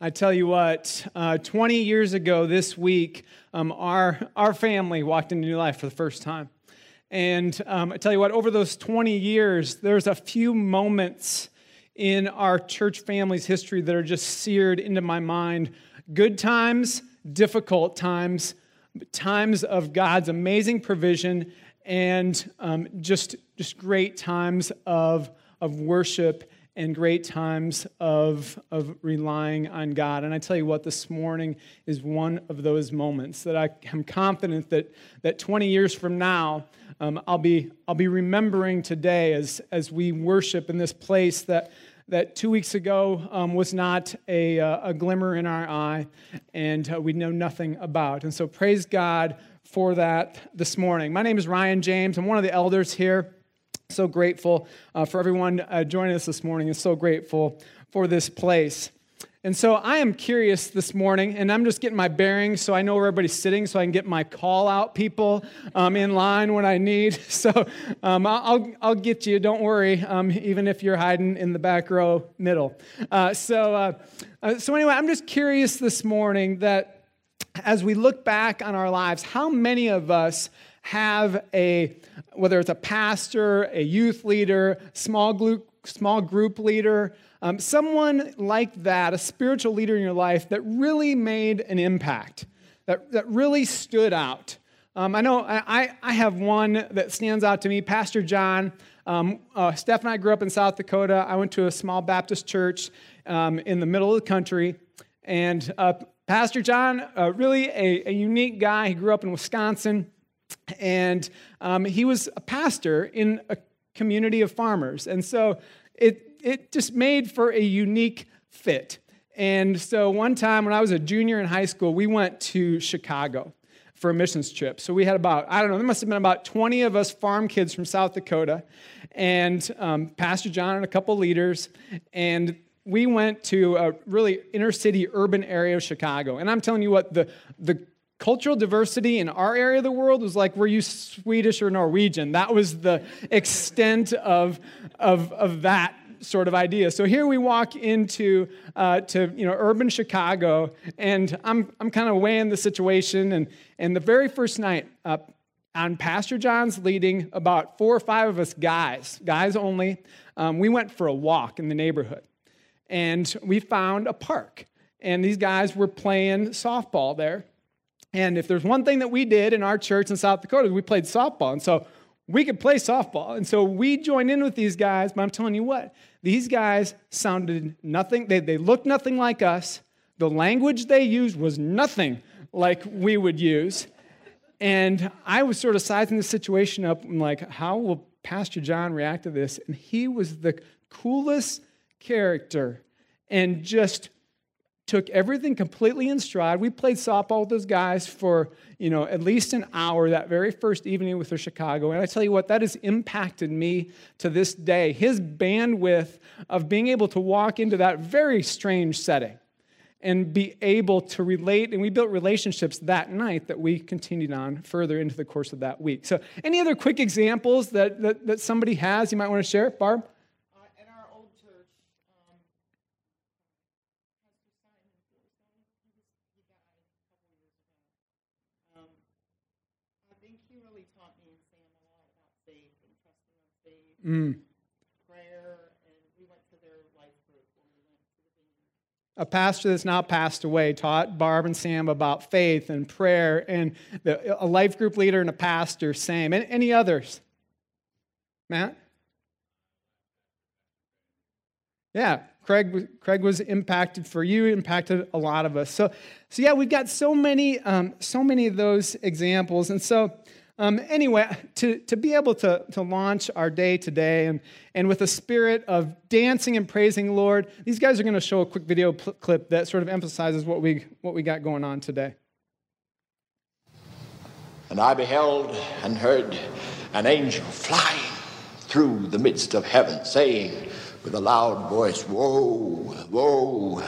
I tell you what, uh, 20 years ago this week, um, our, our family walked into new life for the first time. And um, I tell you what, over those 20 years, there's a few moments in our church family's history that are just seared into my mind. Good times, difficult times, times of God's amazing provision, and um, just, just great times of, of worship and great times of, of relying on God. And I tell you what, this morning is one of those moments that I am confident that, that 20 years from now, um, I'll, be, I'll be remembering today as, as we worship in this place that, that two weeks ago um, was not a, uh, a glimmer in our eye and uh, we know nothing about. And so praise God for that this morning. My name is Ryan James. I'm one of the elders here. So grateful uh, for everyone uh, joining us this morning and so grateful for this place. And so I am curious this morning, and I'm just getting my bearings so I know where everybody's sitting so I can get my call out people um, in line when I need. So um, I'll, I'll get you, don't worry, um, even if you're hiding in the back row middle. Uh, so, uh, uh, so, anyway, I'm just curious this morning that as we look back on our lives, how many of us have a, whether it's a pastor, a youth leader, small group, small group leader, um, someone like that, a spiritual leader in your life that really made an impact, that, that really stood out. Um, I know I, I have one that stands out to me, Pastor John. Um, uh, Steph and I grew up in South Dakota. I went to a small Baptist church um, in the middle of the country. And uh, Pastor John, uh, really a, a unique guy. He grew up in Wisconsin. And um, he was a pastor in a community of farmers. And so it, it just made for a unique fit. And so one time when I was a junior in high school, we went to Chicago for a missions trip. So we had about, I don't know, there must have been about 20 of us farm kids from South Dakota, and um, Pastor John and a couple leaders. And we went to a really inner city urban area of Chicago. And I'm telling you what, the, the cultural diversity in our area of the world was like, were you Swedish or Norwegian? That was the extent of, of, of that sort of idea. So here we walk into uh, to you know urban Chicago, and I'm I'm kind of weighing the situation. And and the very first night, on Pastor John's leading, about four or five of us guys, guys only, um, we went for a walk in the neighborhood, and we found a park. And these guys were playing softball there. And if there's one thing that we did in our church in South Dakota, we played softball. And so we could play softball. And so we joined in with these guys, but I'm telling you what, these guys sounded nothing, they, they looked nothing like us. The language they used was nothing like we would use. And I was sort of sizing the situation up. I'm like, how will Pastor John react to this? And he was the coolest character and just took everything completely in stride. We played softball with those guys for, you know, at least an hour that very first evening with the Chicago. And I tell you what, that has impacted me to this day. His bandwidth of being able to walk into that very strange setting and be able to relate. And we built relationships that night that we continued on further into the course of that week. So, any other quick examples that, that, that somebody has you might want to share? Barb? Mm. Prayer, and we went to their life group we went to the A pastor that's now passed away taught Barb and Sam about faith and prayer, and the, a life group leader and a pastor, same. Any, any others? Matt? Yeah, Craig, Craig was impacted for you, impacted a lot of us. So, so yeah, we've got so many, um, so many of those examples. And so um, anyway, to, to be able to, to launch our day today and, and with a spirit of dancing and praising Lord, these guys are going to show a quick video pl- clip that sort of emphasizes what we, what we got going on today. And I beheld and heard an angel flying through the midst of heaven, saying with a loud voice, Woe, woe,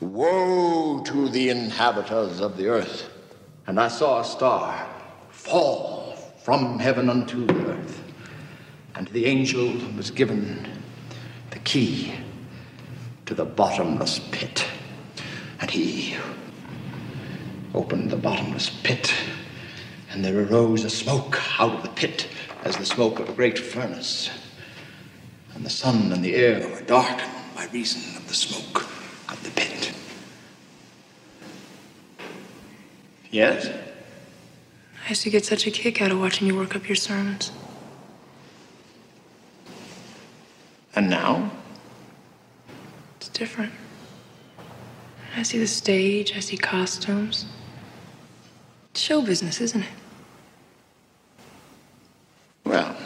woe to the inhabitants of the earth. And I saw a star fall from heaven unto earth. And the angel was given the key to the bottomless pit. And he opened the bottomless pit, and there arose a smoke out of the pit as the smoke of a great furnace. And the sun and the air were darkened by reason of the smoke of the pit. Yes? I used to get such a kick out of watching you work up your sermons. And now? It's different. I see the stage, I see costumes. It's show business, isn't it? Well,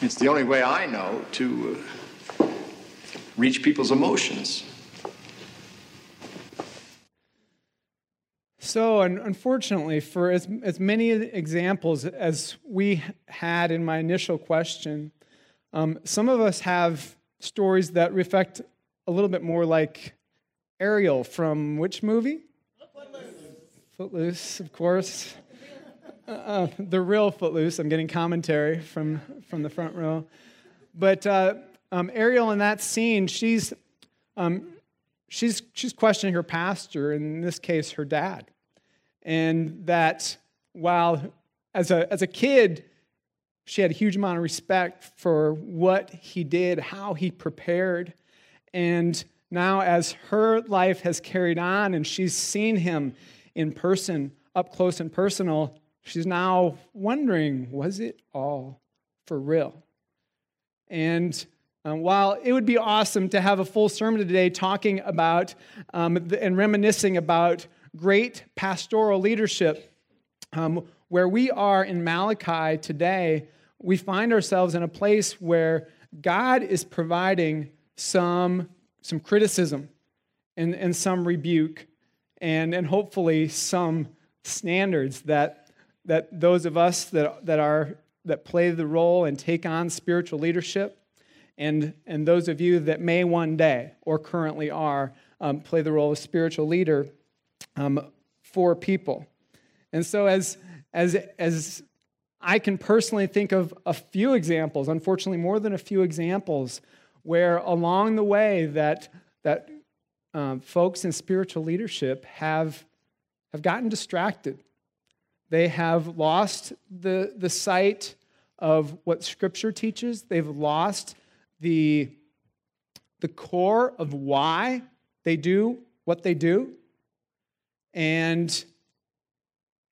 it's the only way I know to uh, reach people's emotions. So, un- unfortunately, for as, as many examples as we had in my initial question, um, some of us have stories that reflect a little bit more like Ariel from which movie? Footloose, Footloose, of course. Uh, uh, the real Footloose. I'm getting commentary from, from the front row. But uh, um, Ariel in that scene, she's, um, she's, she's questioning her pastor, in this case, her dad. And that while as a, as a kid, she had a huge amount of respect for what he did, how he prepared. And now, as her life has carried on and she's seen him in person, up close and personal, she's now wondering was it all for real? And um, while it would be awesome to have a full sermon today talking about um, and reminiscing about great pastoral leadership, um, where we are in Malachi today, we find ourselves in a place where God is providing some, some criticism and, and some rebuke and, and hopefully some standards that, that those of us that, that, are, that play the role and take on spiritual leadership and, and those of you that may one day or currently are um, play the role of spiritual leader um, for people. And so as, as, as I can personally think of a few examples, unfortunately, more than a few examples, where along the way that, that um, folks in spiritual leadership have, have gotten distracted. They have lost the, the sight of what Scripture teaches, they've lost the, the core of why they do what they do, and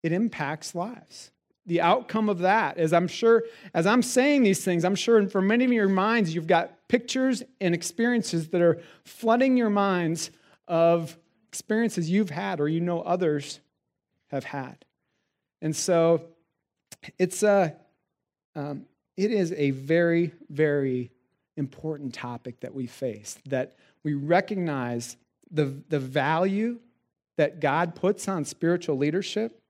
it impacts lives the outcome of that is I'm sure, as I'm saying these things, I'm sure for many of your minds, you've got pictures and experiences that are flooding your minds of experiences you've had or you know others have had. And so it's a, um, it is a very, very important topic that we face, that we recognize the, the value that God puts on spiritual leadership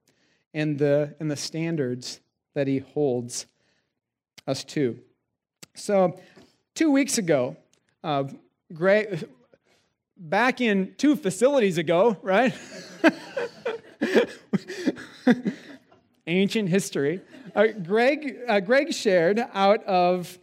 and the, and the standards that he holds us to. So, two weeks ago, uh, Greg, back in two facilities ago, right? Ancient history. Uh, Greg, uh, Greg shared out of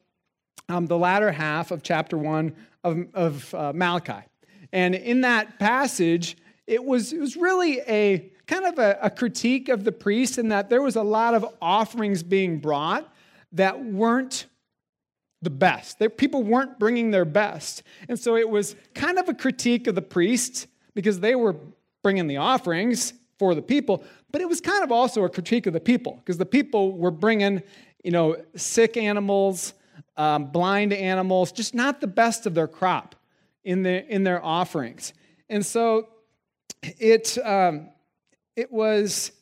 um, the latter half of chapter one of, of uh, Malachi. And in that passage, it was, it was really a kind of a, a critique of the priests in that there was a lot of offerings being brought that weren't the best. They, people weren't bringing their best. And so it was kind of a critique of the priests because they were bringing the offerings for the people, but it was kind of also a critique of the people because the people were bringing, you know, sick animals, um, blind animals, just not the best of their crop in, the, in their offerings. And so it, um, it was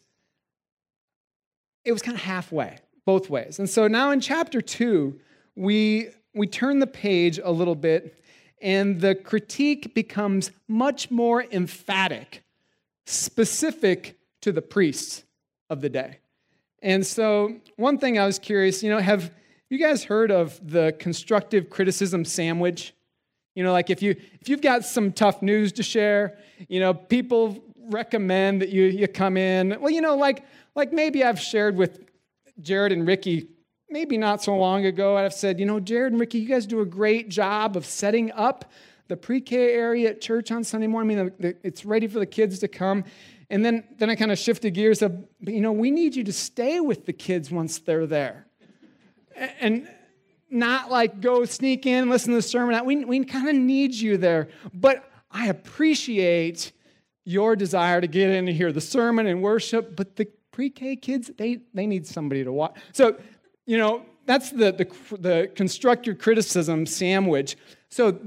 it was kind of halfway both ways. And so now in chapter 2 we we turn the page a little bit and the critique becomes much more emphatic specific to the priests of the day. And so one thing i was curious you know have you guys heard of the constructive criticism sandwich you know like if you if you've got some tough news to share you know people recommend that you, you come in. Well, you know, like, like maybe I've shared with Jared and Ricky, maybe not so long ago, I've said, you know, Jared and Ricky, you guys do a great job of setting up the pre-K area at church on Sunday morning. I mean, it's ready for the kids to come. And then, then I kind of shifted gears of, you know, we need you to stay with the kids once they're there. And not like go sneak in, listen to the sermon. We, we kind of need you there. But I appreciate your desire to get in and hear the sermon and worship, but the pre-K kids, they, they need somebody to watch. So, you know, that's the, the, the constructive criticism sandwich. So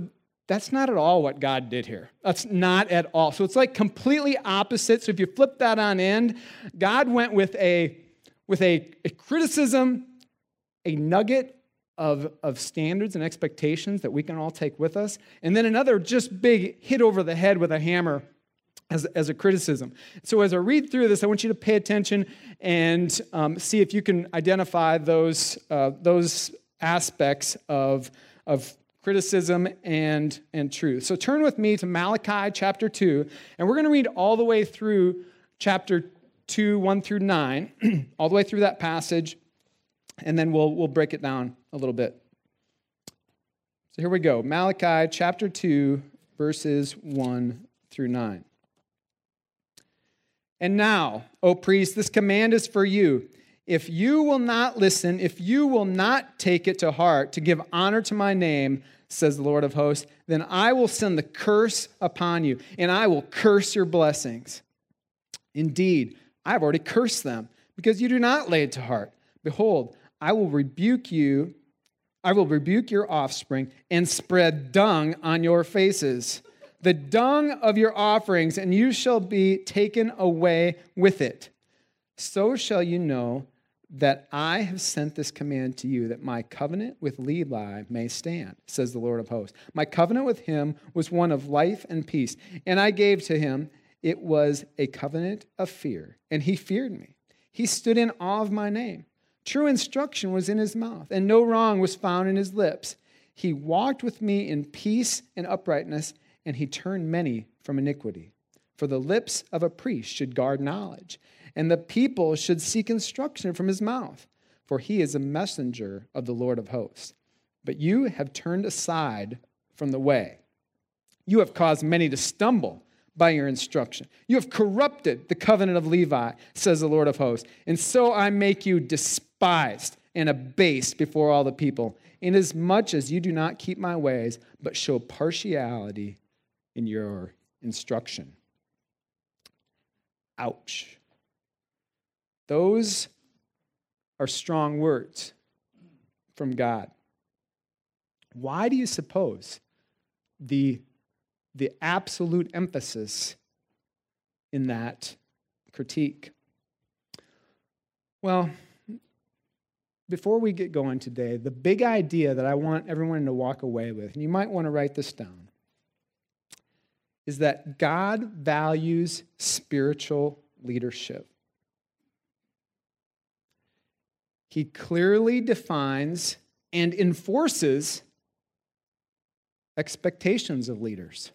that's not at all what God did here. That's not at all. So it's like completely opposite. So if you flip that on end, God went with a with a, a criticism, a nugget of, of standards and expectations that we can all take with us, and then another just big hit over the head with a hammer as, as a criticism. So, as I read through this, I want you to pay attention and um, see if you can identify those, uh, those aspects of, of criticism and, and truth. So, turn with me to Malachi chapter 2, and we're going to read all the way through chapter 2, 1 through 9, all the way through that passage, and then we'll, we'll break it down a little bit. So, here we go Malachi chapter 2, verses 1 through 9. And now, O priest, this command is for you. If you will not listen, if you will not take it to heart to give honor to my name, says the Lord of hosts, then I will send the curse upon you, and I will curse your blessings. Indeed, I have already cursed them, because you do not lay it to heart. Behold, I will rebuke you, I will rebuke your offspring, and spread dung on your faces the dung of your offerings, and you shall be taken away with it. So shall you know that I have sent this command to you, that my covenant with Levi may stand, says the Lord of hosts. My covenant with him was one of life and peace, and I gave to him, it was a covenant of fear, and he feared me. He stood in awe of my name. True instruction was in his mouth, and no wrong was found in his lips. He walked with me in peace and uprightness and he turned many from iniquity. For the lips of a priest should guard knowledge, and the people should seek instruction from his mouth, for he is a messenger of the Lord of hosts. But you have turned aside from the way. You have caused many to stumble by your instruction. You have corrupted the covenant of Levi, says the Lord of hosts. And so I make you despised and abased before all the people, inasmuch as you do not keep my ways, but show partiality in your instruction. Ouch. Those are strong words from God. Why do you suppose the, the absolute emphasis in that critique? Well, before we get going today, the big idea that I want everyone to walk away with, and you might want to write this down, is that God values spiritual leadership. He clearly defines and enforces expectations of leaders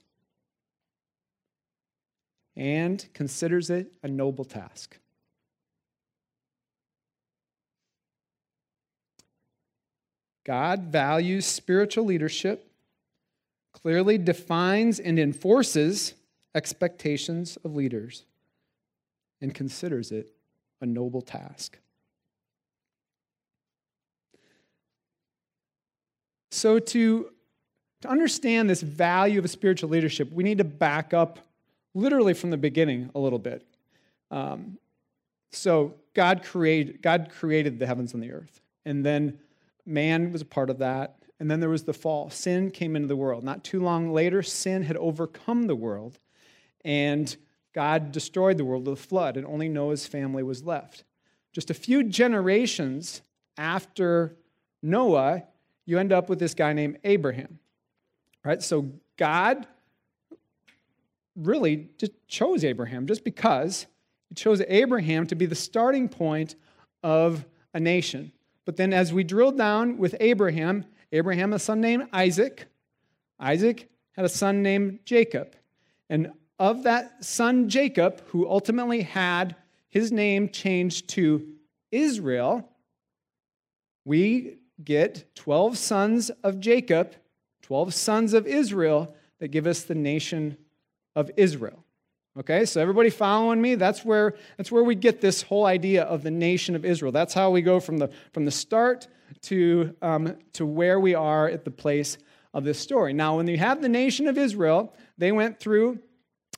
and considers it a noble task. God values spiritual leadership clearly defines and enforces expectations of leaders and considers it a noble task. So, to, to understand this value of spiritual leadership, we need to back up literally from the beginning a little bit. Um, so, God created, God created the heavens and the earth, and then man was a part of that. And then there was the fall. Sin came into the world. Not too long later, sin had overcome the world, and God destroyed the world with a flood, and only Noah's family was left. Just a few generations after Noah, you end up with this guy named Abraham. Right? So God really just chose Abraham just because he chose Abraham to be the starting point of a nation. But then as we drill down with Abraham, Abraham had a son named Isaac. Isaac had a son named Jacob. And of that son Jacob, who ultimately had his name changed to Israel, we get 12 sons of Jacob, 12 sons of Israel that give us the nation of Israel. Okay, so everybody following me? That's where, that's where we get this whole idea of the nation of Israel. That's how we go from the, from the start to, um, to where we are at the place of this story. Now, when you have the nation of Israel, they went through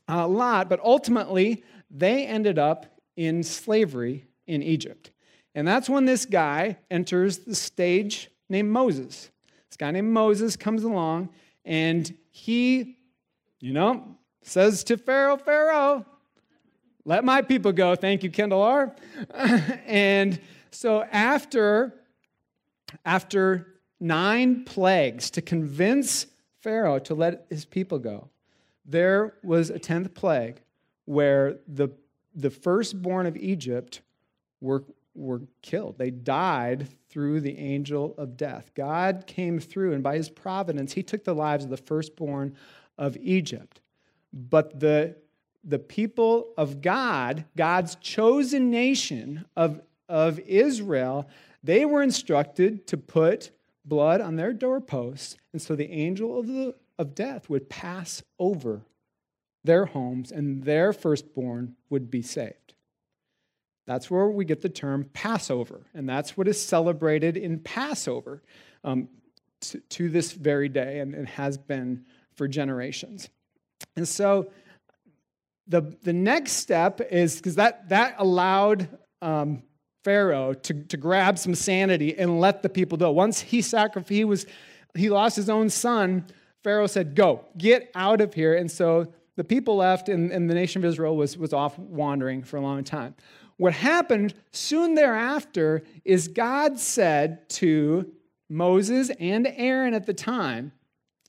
a lot, but ultimately they ended up in slavery in Egypt. And that's when this guy enters the stage named Moses. This guy named Moses comes along and he, you know, says to Pharaoh, Pharaoh, let my people go. Thank you, Kendall R. and so after, after nine plagues to convince Pharaoh to let his people go, there was a tenth plague where the, the firstborn of Egypt were, were killed. They died through the angel of death. God came through, and by his providence, he took the lives of the firstborn of Egypt. But the, the people of God, God's chosen nation of, of Israel, they were instructed to put blood on their doorposts, and so the angel of, the, of death would pass over their homes, and their firstborn would be saved. That's where we get the term Passover, and that's what is celebrated in Passover um, to, to, this very day and, and has been for generations. And so the, the next step is because that, that allowed um, Pharaoh to, to grab some sanity and let the people go. Once he sacrificed, he was he lost his own son, Pharaoh said, Go, get out of here. And so the people left, and, and the nation of Israel was, was off wandering for a long time. What happened soon thereafter is God said to Moses and Aaron at the time,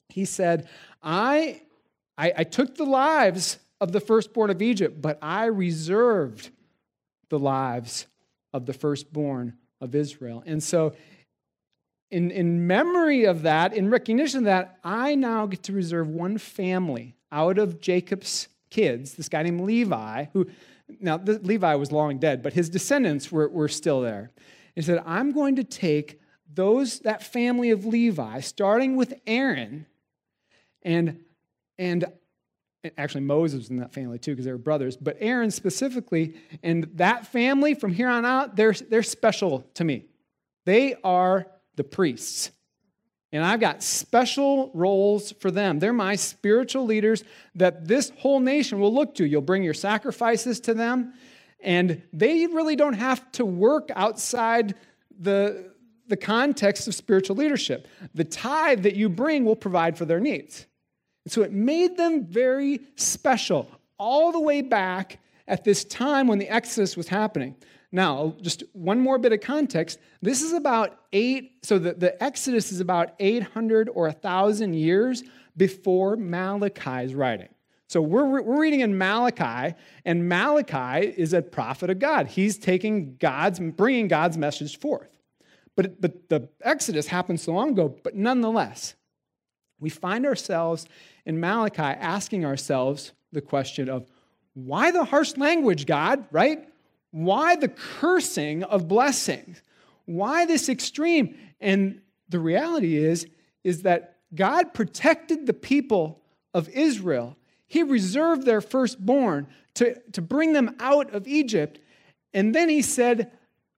He said, I I, I took the lives of the firstborn of Egypt, but I reserved the lives of the firstborn of Israel. And so, in, in memory of that, in recognition of that, I now get to reserve one family out of Jacob's kids, this guy named Levi, who, now Levi was long dead, but his descendants were, were still there. He said, I'm going to take those, that family of Levi, starting with Aaron, and and actually Moses in that family too because they were brothers, but Aaron specifically, and that family from here on out, they're, they're special to me. They are the priests. And I've got special roles for them. They're my spiritual leaders that this whole nation will look to. You'll bring your sacrifices to them, and they really don't have to work outside the, the context of spiritual leadership. The tithe that you bring will provide for their needs. And so it made them very special all the way back at this time when the Exodus was happening. Now, just one more bit of context. This is about eight, so the, the Exodus is about 800 or 1,000 years before Malachi's writing. So we're, we're reading in Malachi, and Malachi is a prophet of God. He's taking God's, bringing God's message forth. But, but the Exodus happened so long ago, but nonetheless, we find ourselves in Malachi asking ourselves the question of why the harsh language, God, right? Why the cursing of blessings? Why this extreme? And the reality is, is that God protected the people of Israel. He reserved their firstborn to, to bring them out of Egypt. And then he said,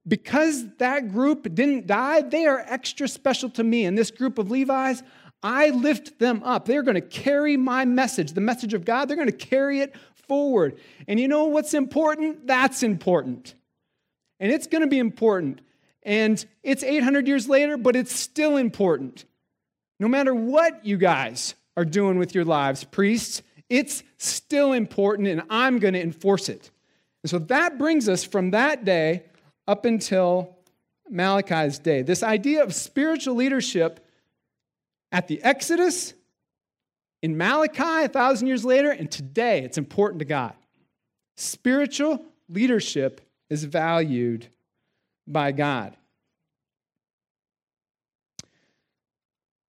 because that group didn't die, they are extra special to me. And this group of Levites, I lift them up. They're going to carry my message, the message of God. They're going to carry it forward. And you know what's important? That's important. And it's going to be important. And it's 800 years later, but it's still important. No matter what you guys are doing with your lives, priests, it's still important, and I'm going to enforce it. And so that brings us from that day up until Malachi's day. This idea of spiritual leadership at the Exodus, in Malachi, a thousand years later, and today, it's important to God. Spiritual leadership is valued by God.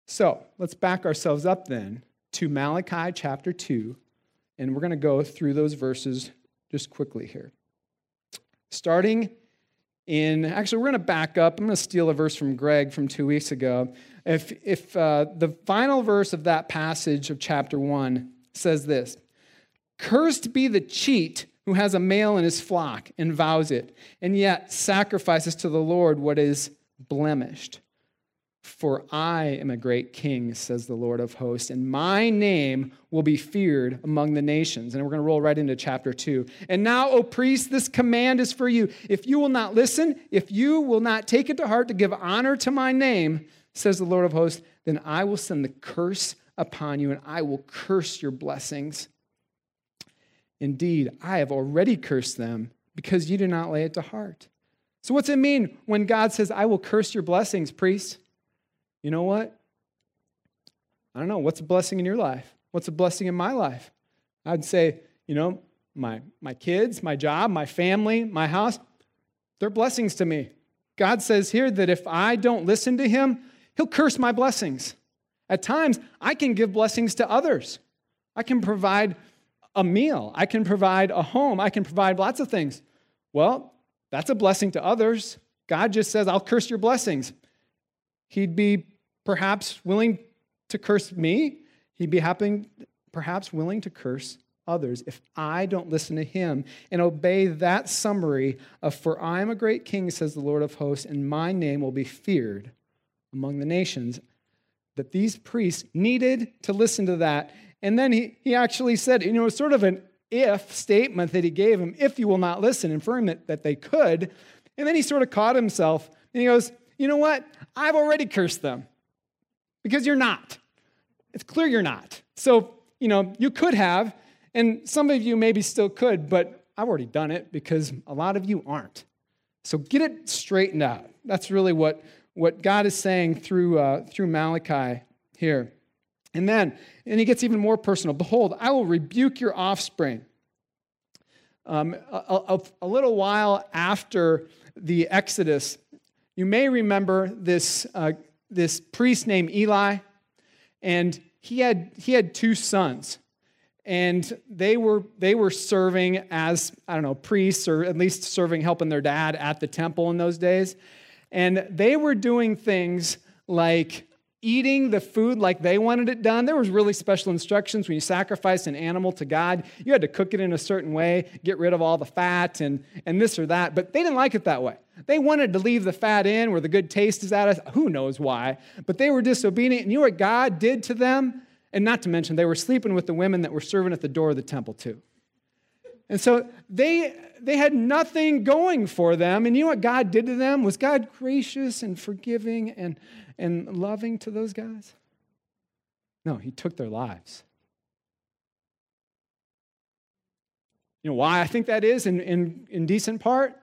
So let's back ourselves up then to Malachi chapter 2, and we're going to go through those verses just quickly here. Starting in, actually, we're going to back up. I'm going to steal a verse from Greg from two weeks ago. If, if uh, the final verse of that passage of chapter 1 says this Cursed be the cheat who has a male in his flock and vows it, and yet sacrifices to the Lord what is blemished. For I am a great king, says the Lord of hosts, and my name will be feared among the nations. And we're going to roll right into chapter 2. And now, O priest, this command is for you. If you will not listen, if you will not take it to heart to give honor to my name, says the Lord of hosts, then I will send the curse upon you, and I will curse your blessings. Indeed, I have already cursed them because you do not lay it to heart. So, what's it mean when God says, I will curse your blessings, priest? You know what? I don't know. What's a blessing in your life? What's a blessing in my life? I'd say, you know, my, my kids, my job, my family, my house, they're blessings to me. God says here that if I don't listen to him, he'll curse my blessings. At times, I can give blessings to others. I can provide a meal. I can provide a home. I can provide lots of things. Well, that's a blessing to others. God just says, I'll curse your blessings. He'd be perhaps willing to curse me. He'd be happy, perhaps willing to curse others if I don't listen to him and obey that summary of, For I am a great king, says the Lord of hosts, and my name will be feared among the nations. That these priests needed to listen to that and then he, he actually said, you know, sort of an if statement that he gave him, if you will not listen, inferring that, that they could. And then he sort of caught himself and he goes, you know what? I've already cursed them because you're not. It's clear you're not. So, you know, you could have, and some of you maybe still could, but I've already done it because a lot of you aren't. So get it straightened out. That's really what, what God is saying through, uh, through Malachi here. And then, and he gets even more personal Behold, I will rebuke your offspring. Um, a, a, a, little while after the Exodus, you may remember this, uh, this priest named Eli, and he had, he had two sons. And they were, they were serving as, I don't know, priests, or at least serving, helping their dad at the temple in those days. And they were doing things like eating the food like they wanted it done. There was really special instructions when you sacrifice an animal to God. You had to cook it in a certain way, get rid of all the fat and, and this or that. But they didn't like it that way. They wanted to leave the fat in where the good taste is at. Who knows why? But they were disobedient. And you know what God did to them? And not to mention, they were sleeping with the women that were serving at the door of the temple, too. And so they, they had nothing going for them. And you know what God did to them? Was God gracious and forgiving and and loving to those guys? No, he took their lives. You know why I think that is in, in, in decent part?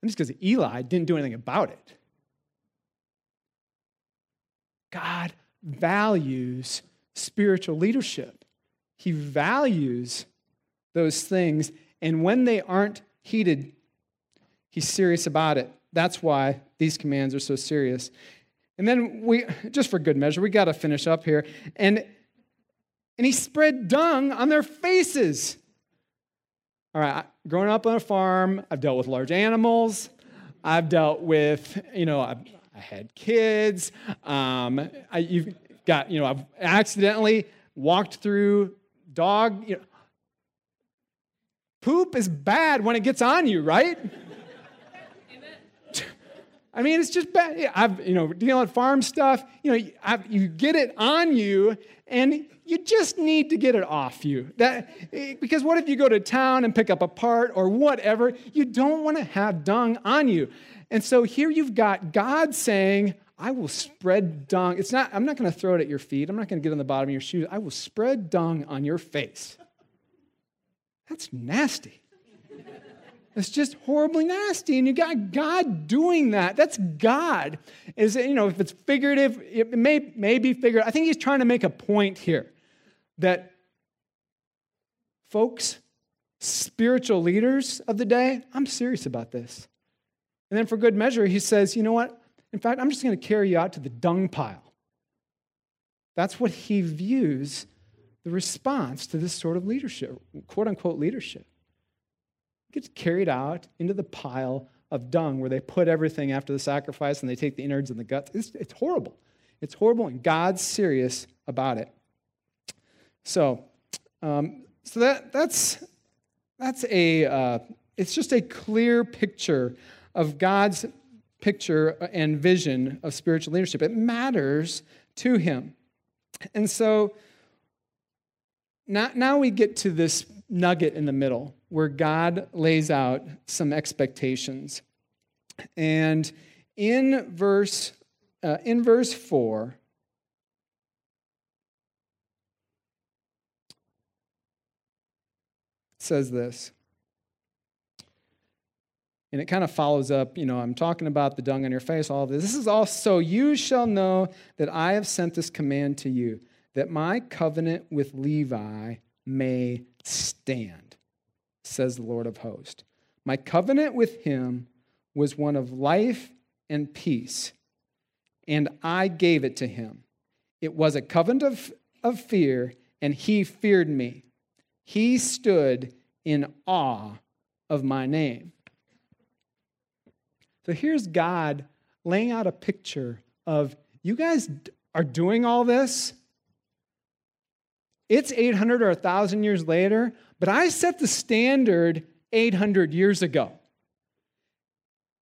And just because Eli didn't do anything about it. God values spiritual leadership. He values those things. And when they aren't heeded, he's serious about it. That's why these commands are so serious. And then we, just for good measure, we got to finish up here. And, and he spread dung on their faces. All right, growing up on a farm, I've dealt with large animals. I've dealt with, you know, I've, I had kids. Um, I, you've got, you know, I've accidentally walked through dog. You know, poop is bad when it gets on you, right? I mean, it's just bad. I've, you know, dealing with farm stuff, you know, I've, you get it on you and you just need to get it off you. That, because what if you go to town and pick up a part or whatever? You don't want to have dung on you. And so here you've got God saying, I will spread dung. It's not, I'm not going to throw it at your feet. I'm not going to get on the bottom of your shoes. I will spread dung on your face. That's nasty. It's just horribly nasty. And you got God doing that. That's God. Is you know, if it's figurative, it may, may be figurative. I think he's trying to make a point here that folks, spiritual leaders of the day, I'm serious about this. And then for good measure, he says, you know what? In fact, I'm just going to carry you out to the dung pile. That's what he views the response to this sort of leadership, quote unquote leadership gets carried out into the pile of dung where they put everything after the sacrifice and they take the innards and the guts. It's, it's horrible. It's horrible, and God's serious about it. So, um, so that, that's, that's a, uh, it's just a clear picture of God's picture and vision of spiritual leadership. It matters to him. And so now, now we get to this nugget in the middle where God lays out some expectations. And in verse, uh, in verse 4, says this. And it kind of follows up, you know, I'm talking about the dung on your face, all of this. This is all so you shall know that I have sent this command to you, that my covenant with Levi may stand, says the Lord of hosts. My covenant with him was one of life and peace, and I gave it to him. It was a covenant of, of fear, and he feared me. He stood in awe of my name. So here's God laying out a picture of you guys are doing all this. It's 800 or 1,000 years later, but I set the standard 800 years ago.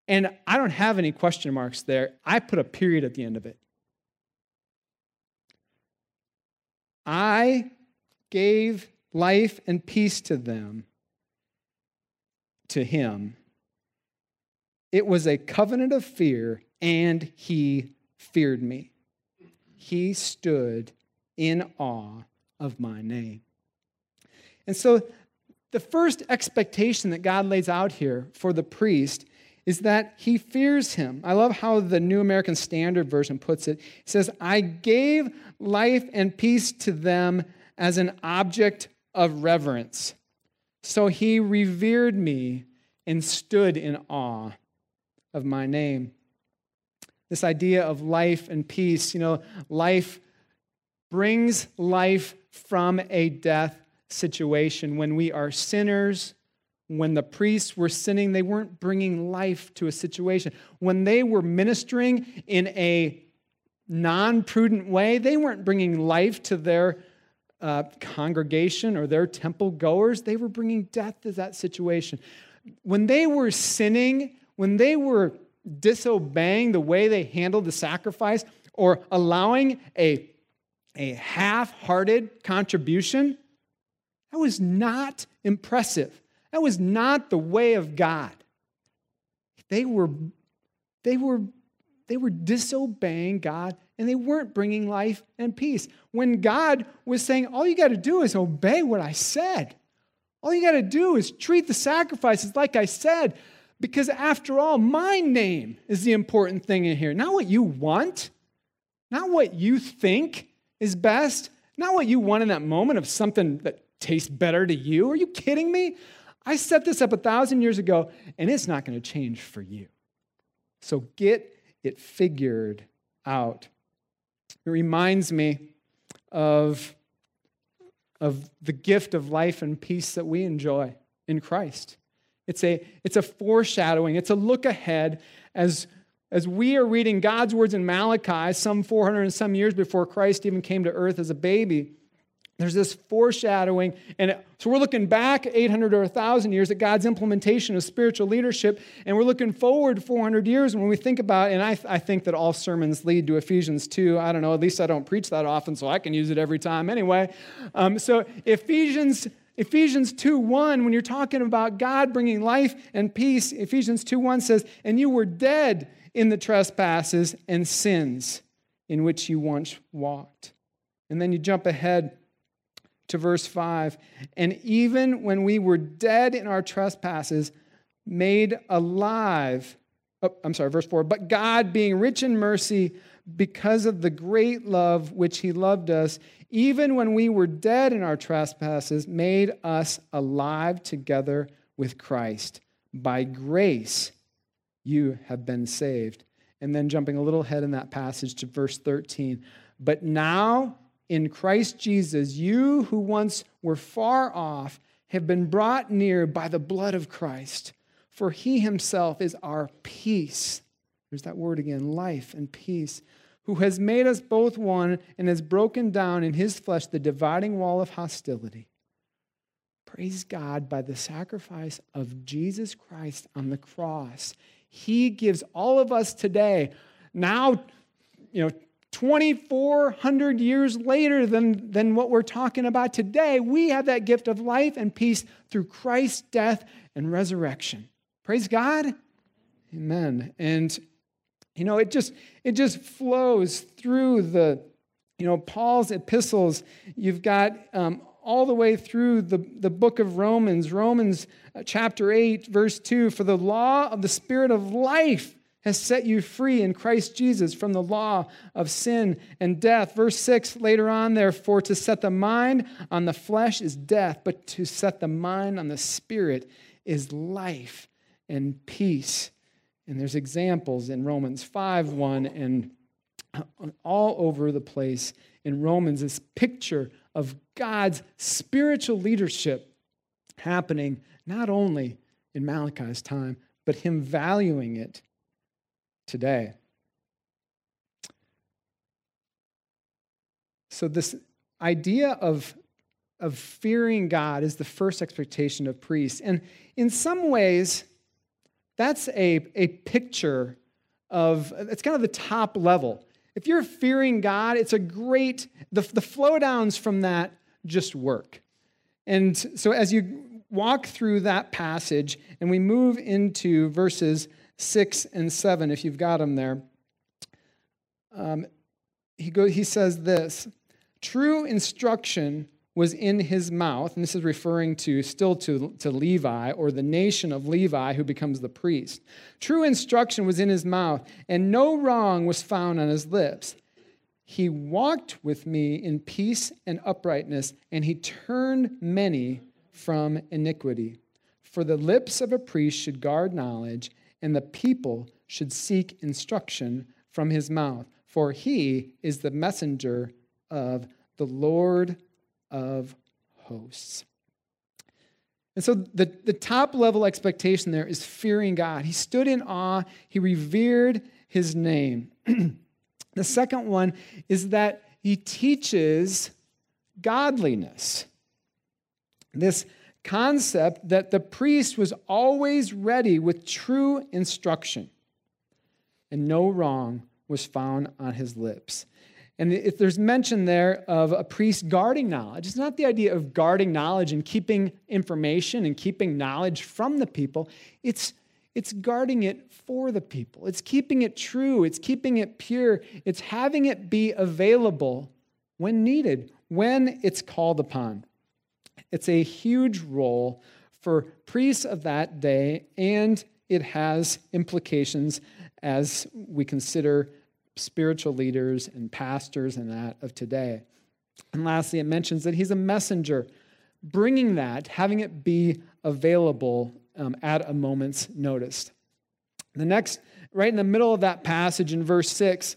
And I don't have any question marks there. I put a period at the end of it. I gave life and peace to them, to him, it was a covenant of fear, and he feared me. He stood in awe of my name. And so, the first expectation that God lays out here for the priest is that he fears him. I love how the New American Standard Version puts it. It says, I gave life and peace to them as an object of reverence. So he revered me and stood in awe of my name. This idea of life and peace, you know, life brings life from a death situation. When we are sinners, when the priests were sinning, they weren't bringing life to a situation. When they were ministering in a non prudent way, they weren't bringing life to their uh, congregation or their temple goers. They were bringing death to that situation. When they were sinning, when they were disobeying the way they handled the sacrifice or allowing a, a half hearted contribution, that was not impressive. That was not the way of God. They were, they were, they were disobeying God and they weren't bringing life and peace. When God was saying, All you got to do is obey what I said, all you got to do is treat the sacrifices like I said. Because after all, my name is the important thing in here. Not what you want, not what you think is best, not what you want in that moment of something that tastes better to you. Are you kidding me? I set this up a thousand years ago, and it's not going to change for you. So get it figured out. It reminds me of, of the gift of life and peace that we enjoy in Christ. It's a, it's a foreshadowing, it's a look ahead as, as we are reading God's words in Malachi, some 400 and some years before Christ even came to earth as a baby. There's this foreshadowing. And so we're looking back 800 or 1,000 years at God's implementation of spiritual leadership. And we're looking forward 400 years when we think about, and I, I think that all sermons lead to Ephesians 2. I don't know, at least I don't preach that often, so I can use it every time anyway. Um, so Ephesians Ephesians 2 1, when you're talking about God bringing life and peace, Ephesians 2 1 says, And you were dead in the trespasses and sins in which you once walked. And then you jump ahead to verse 5. And even when we were dead in our trespasses, made alive, oh, I'm sorry, verse 4. But God, being rich in mercy, because of the great love which he loved us, even when we were dead in our trespasses, made us alive together with Christ. By grace, you have been saved. And then jumping a little ahead in that passage to verse 13. But now, in Christ Jesus, you who once were far off have been brought near by the blood of Christ. For he himself is our peace. There's that word again life and peace. Who has made us both one and has broken down in his flesh the dividing wall of hostility. Praise God by the sacrifice of Jesus Christ on the cross. He gives all of us today, now, you know, 2,400 years later than, than what we're talking about today, we have that gift of life and peace through Christ's death and resurrection. Praise God. Amen. And you know, it just it just flows through the, you know, Paul's epistles. You've got um, all the way through the, the book of Romans, Romans uh, chapter 8, verse 2 For the law of the Spirit of life has set you free in Christ Jesus from the law of sin and death. Verse 6 later on, therefore, to set the mind on the flesh is death, but to set the mind on the Spirit is life and peace. And there's examples in Romans 5 1 and all over the place in Romans, this picture of God's spiritual leadership happening not only in Malachi's time, but him valuing it today. So, this idea of, of fearing God is the first expectation of priests. And in some ways, that's a, a picture of, it's kind of the top level. If you're fearing God, it's a great, the, the flow downs from that just work. And so as you walk through that passage and we move into verses six and seven, if you've got them there, um, he, go, he says this True instruction was in his mouth, and this is referring to still to, to Levi or the nation of Levi who becomes the priest. True instruction was in his mouth, and no wrong was found on his lips. He walked with me in peace and uprightness, and he turned many from iniquity. For the lips of a priest should guard knowledge, and the people should seek instruction from his mouth, for he is the messenger of the Lord of hosts. And so the, the top level expectation there is fearing God. He stood in awe, he revered his name. the second one is that he teaches godliness. This concept that the priest was always ready with true instruction, and no wrong was found on his lips. And if there's mention there of a priest guarding knowledge, it's not the idea of guarding knowledge and keeping information and keeping knowledge from the people. It's, it's guarding it for the people. It's keeping it true. It's keeping it pure. It's having it be available when needed, when it's called upon. It's a huge role for priests of that day, and it has implications as we consider spiritual leaders and pastors and that of today. And lastly, it mentions that he's a messenger, bringing that, having it be available um, at a moment's notice. The next, right in the middle of that passage in verse 6,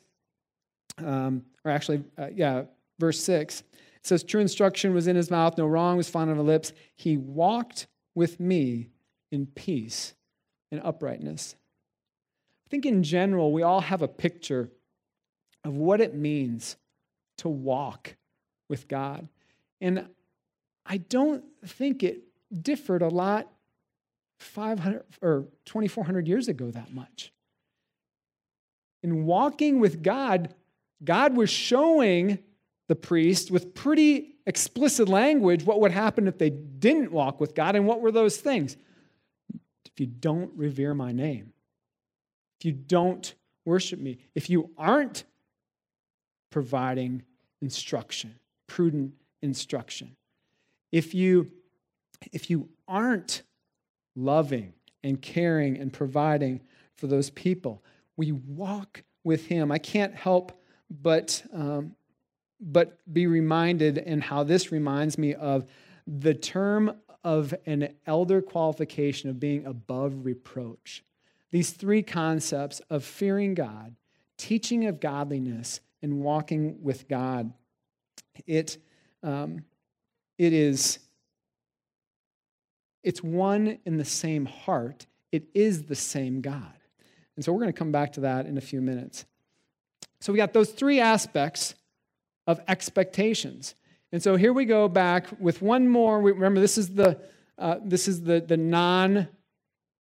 um, or actually, uh, yeah, verse 6, it says, True instruction was in his mouth, no wrong was found on his lips. He walked with me in peace and uprightness. I think in general, we all have a picture of what it means to walk with God. And I don't think it differed a lot 500 or 2400 years ago that much. In walking with God, God was showing the priest with pretty explicit language what would happen if they didn't walk with God and what were those things? If you don't revere my name, if you don't worship me, if you aren't providing instruction, prudent instruction. If you, if you aren't loving and caring and providing for those people, we walk with Him. I can't help but, um, but be reminded, and how this reminds me of the term of an elder qualification of being above reproach. These three concepts of fearing God, teaching of godliness, and walking with God. It, um, it is it's one in the same heart. it is the same God. And so we're going to come back to that in a few minutes. So we got those three aspects of expectations. And so here we go back with one more. Remember, this is the uh, this is the the non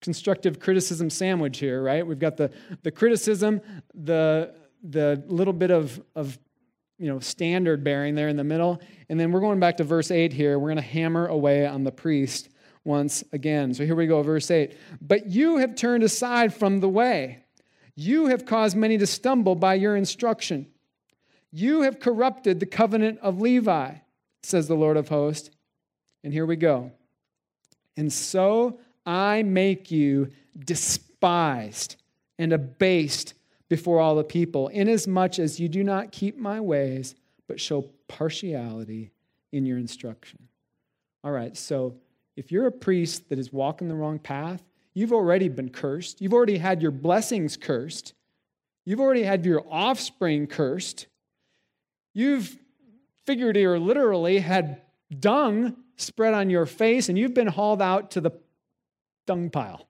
constructive criticism sandwich here, right? We've got the the criticism, the the little bit of of you know standard bearing there in the middle, and then we're going back to verse eight here. We're going to hammer away on the priest once again. So here we go, verse 8. But you have turned aside from the way. You have caused many to stumble by your instruction. You have corrupted the covenant of Levi, says the Lord of hosts. And here we go. And so I make you despised and abased before all the people, inasmuch as you do not keep my ways, but show partiality in your instruction. All right, so if you're a priest that is walking the wrong path, you've already been cursed. You've already had your blessings cursed. You've already had your offspring cursed. You've figuratively or literally had dung spread on your face, and you've been hauled out to the dung pile.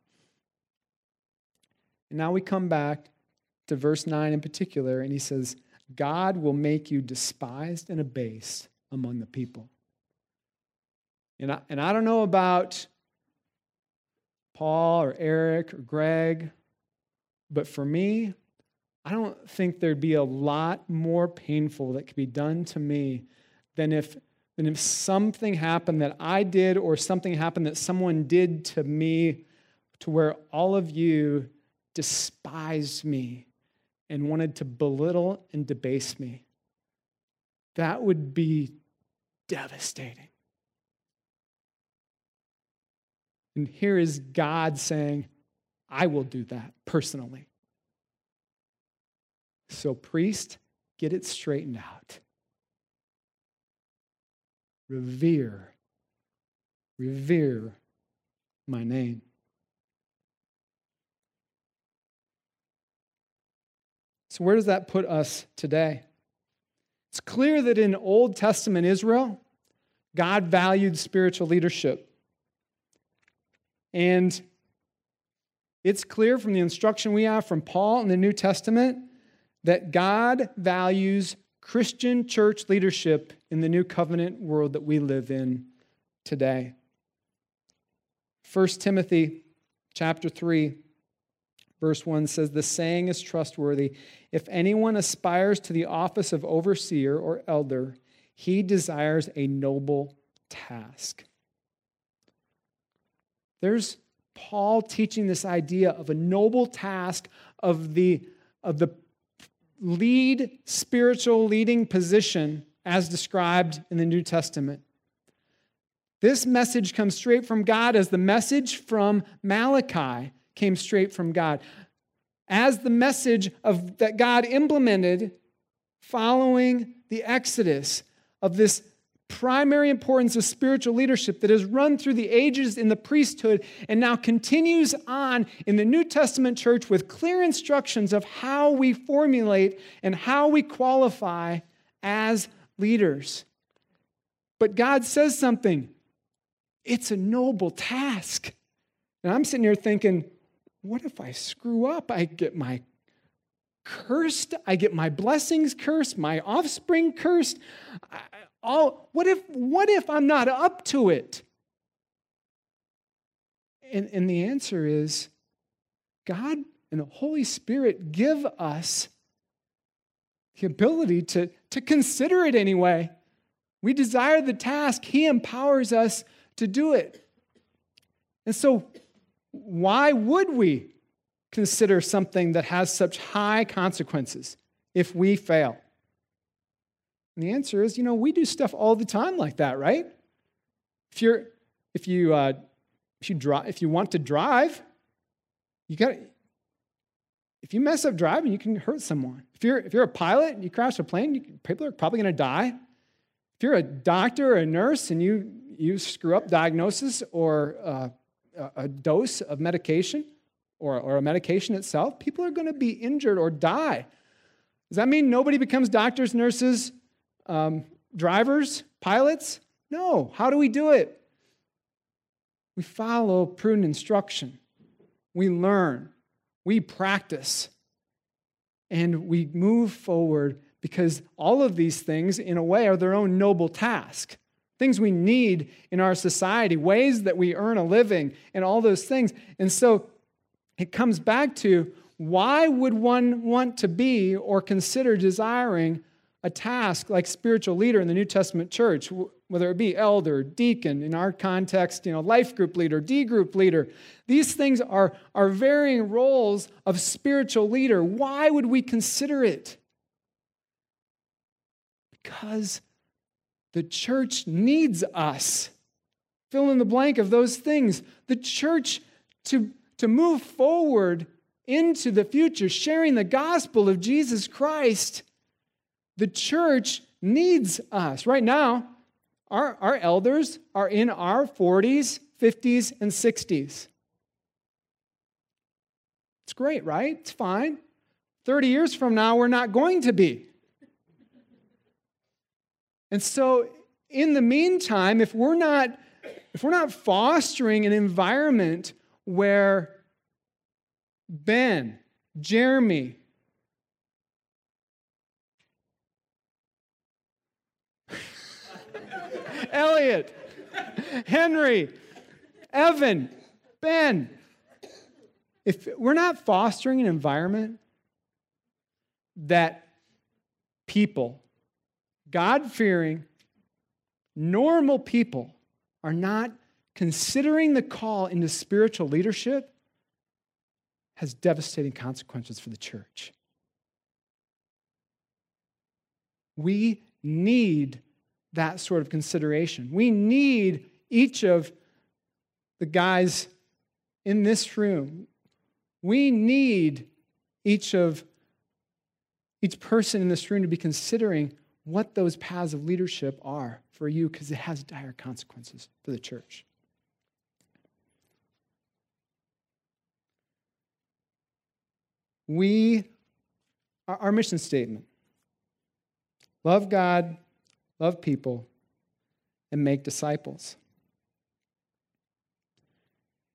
And now we come back to verse 9 in particular, and he says, God will make you despised and abased among the people. And I, and I don't know about Paul or Eric or Greg, but for me, I don't think there'd be a lot more painful that could be done to me than if, than if something happened that I did or something happened that someone did to me to where all of you despised me and wanted to belittle and debase me. That would be devastating. And here is God saying, I will do that personally. So, priest, get it straightened out. Revere, revere my name. So, where does that put us today? It's clear that in Old Testament Israel, God valued spiritual leadership. And it's clear from the instruction we have from Paul in the New Testament that God values Christian church leadership in the new covenant world that we live in today. 1 Timothy chapter 3 verse 1 says the saying is trustworthy. If anyone aspires to the office of overseer or elder he desires a noble task. There's Paul teaching this idea of a noble task of the, of the lead spiritual leading position as described in the New Testament. This message comes straight from God as the message from Malachi came straight from God. As the message of that God implemented following the Exodus of this primary importance of spiritual leadership that has run through the ages in the priesthood and now continues on in the New Testament church with clear instructions of how we formulate and how we qualify as leaders. But God says something it's a noble task. And I'm sitting here thinking, what if I screw up? I get my cursed, I get my blessings cursed, my offspring cursed all what if what if I'm not up to it? And, and the answer is God and the Holy Spirit give us the ability to, to consider it anyway. We desire the task, He empowers us to do it. And so, why would we consider something that has such high consequences if we fail? And the answer is, you know, we do stuff all the time like that, right? If you're, if you, uh, if you drive, if you want to drive, you got. If you mess up driving, you can hurt someone. If you're, if you're a pilot and you crash a plane, you, people are probably going to die. If you're a doctor or a nurse and you, you screw up diagnosis or uh, a dose of medication or, or a medication itself, people are going to be injured or die. Does that mean nobody becomes doctors, nurses, um, drivers, pilots? No. How do we do it? We follow prudent instruction. we learn, we practice, and we move forward because all of these things, in a way, are their own noble task. Things we need in our society, ways that we earn a living, and all those things. And so it comes back to why would one want to be or consider desiring a task like spiritual leader in the New Testament church, whether it be elder, deacon, in our context, you know, life group leader, D group leader. These things are, are varying roles of spiritual leader. Why would we consider it? Because the church needs us. Fill in the blank of those things. The church to, to move forward into the future, sharing the gospel of Jesus Christ the church needs us. Right now, our, our elders are in our 40s, 50s, and 60s. It's great, right? It's fine. 30 years from now, we're not going to be. And so, in the meantime, if we're not if we're not fostering an environment where Ben, Jeremy, Elliot, Henry, Evan, Ben. If we're not fostering an environment that people, God fearing, normal people, are not considering the call into spiritual leadership, has devastating consequences for the church. We need that sort of consideration. We need each of the guys in this room. We need each of each person in this room to be considering what those paths of leadership are for you because it has dire consequences for the church. We, our mission statement love God love people, and make disciples.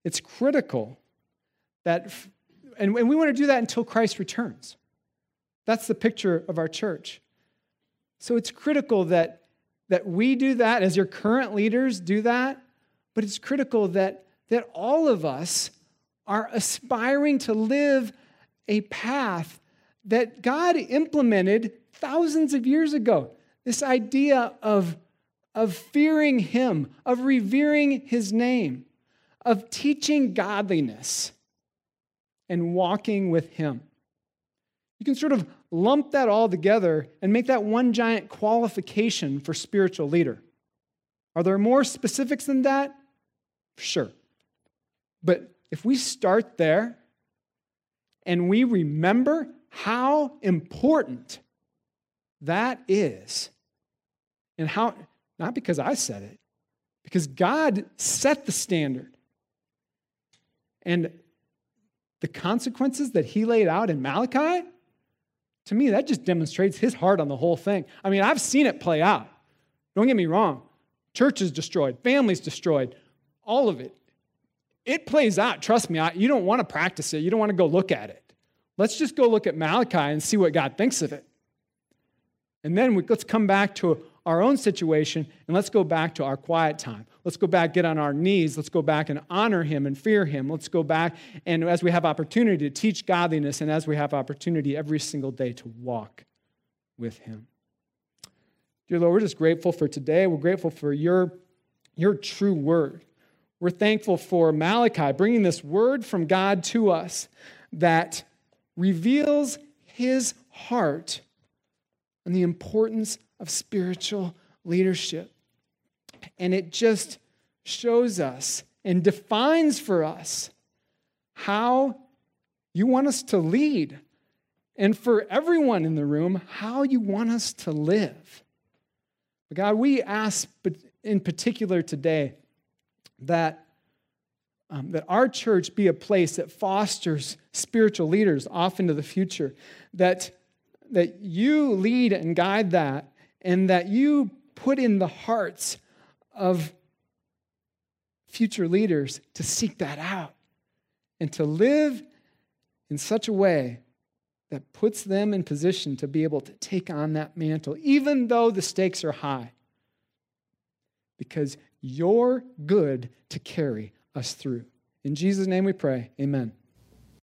It's critical that, and we want to do that until Christ returns. That's the picture of our church. So it's critical that, that we do that, as your current leaders do that, but it's critical that, that all of us are aspiring to live a path that God implemented thousands of years ago. This idea of, of fearing Him, of revering His name, of teaching godliness and walking with Him. You can sort of lump that all together and make that one giant qualification for spiritual leader. Are there more specifics than that? Sure. But if we start there and we remember how important that is, and how, not because I said it, because God set the standard. And the consequences that he laid out in Malachi, to me, that just demonstrates his heart on the whole thing. I mean, I've seen it play out. Don't get me wrong. Churches destroyed, families destroyed, all of it. It plays out. Trust me, I, you don't want to practice it. You don't want to go look at it. Let's just go look at Malachi and see what God thinks of it. And then we, let's come back to our own situation and let's go back to our quiet time. Let's go back, get on our knees. Let's go back and honor Him and fear Him. Let's go back and as we have opportunity to teach godliness and as we have opportunity every single day to walk with Him. Dear Lord, we're just grateful for today. We're grateful for your, your true word. We're thankful for Malachi bringing this word from God to us that reveals His heart and the importance of spiritual leadership. And it just shows us and defines for us how you want us to lead. And for everyone in the room, how you want us to live. But God, we ask in particular today that, um, that our church be a place that fosters spiritual leaders off into the future, that, that you lead and guide that, and that you put in the hearts of future leaders to seek that out and to live in such a way that puts them in position to be able to take on that mantle, even though the stakes are high. Because you're good to carry us through. In Jesus' name we pray. Amen.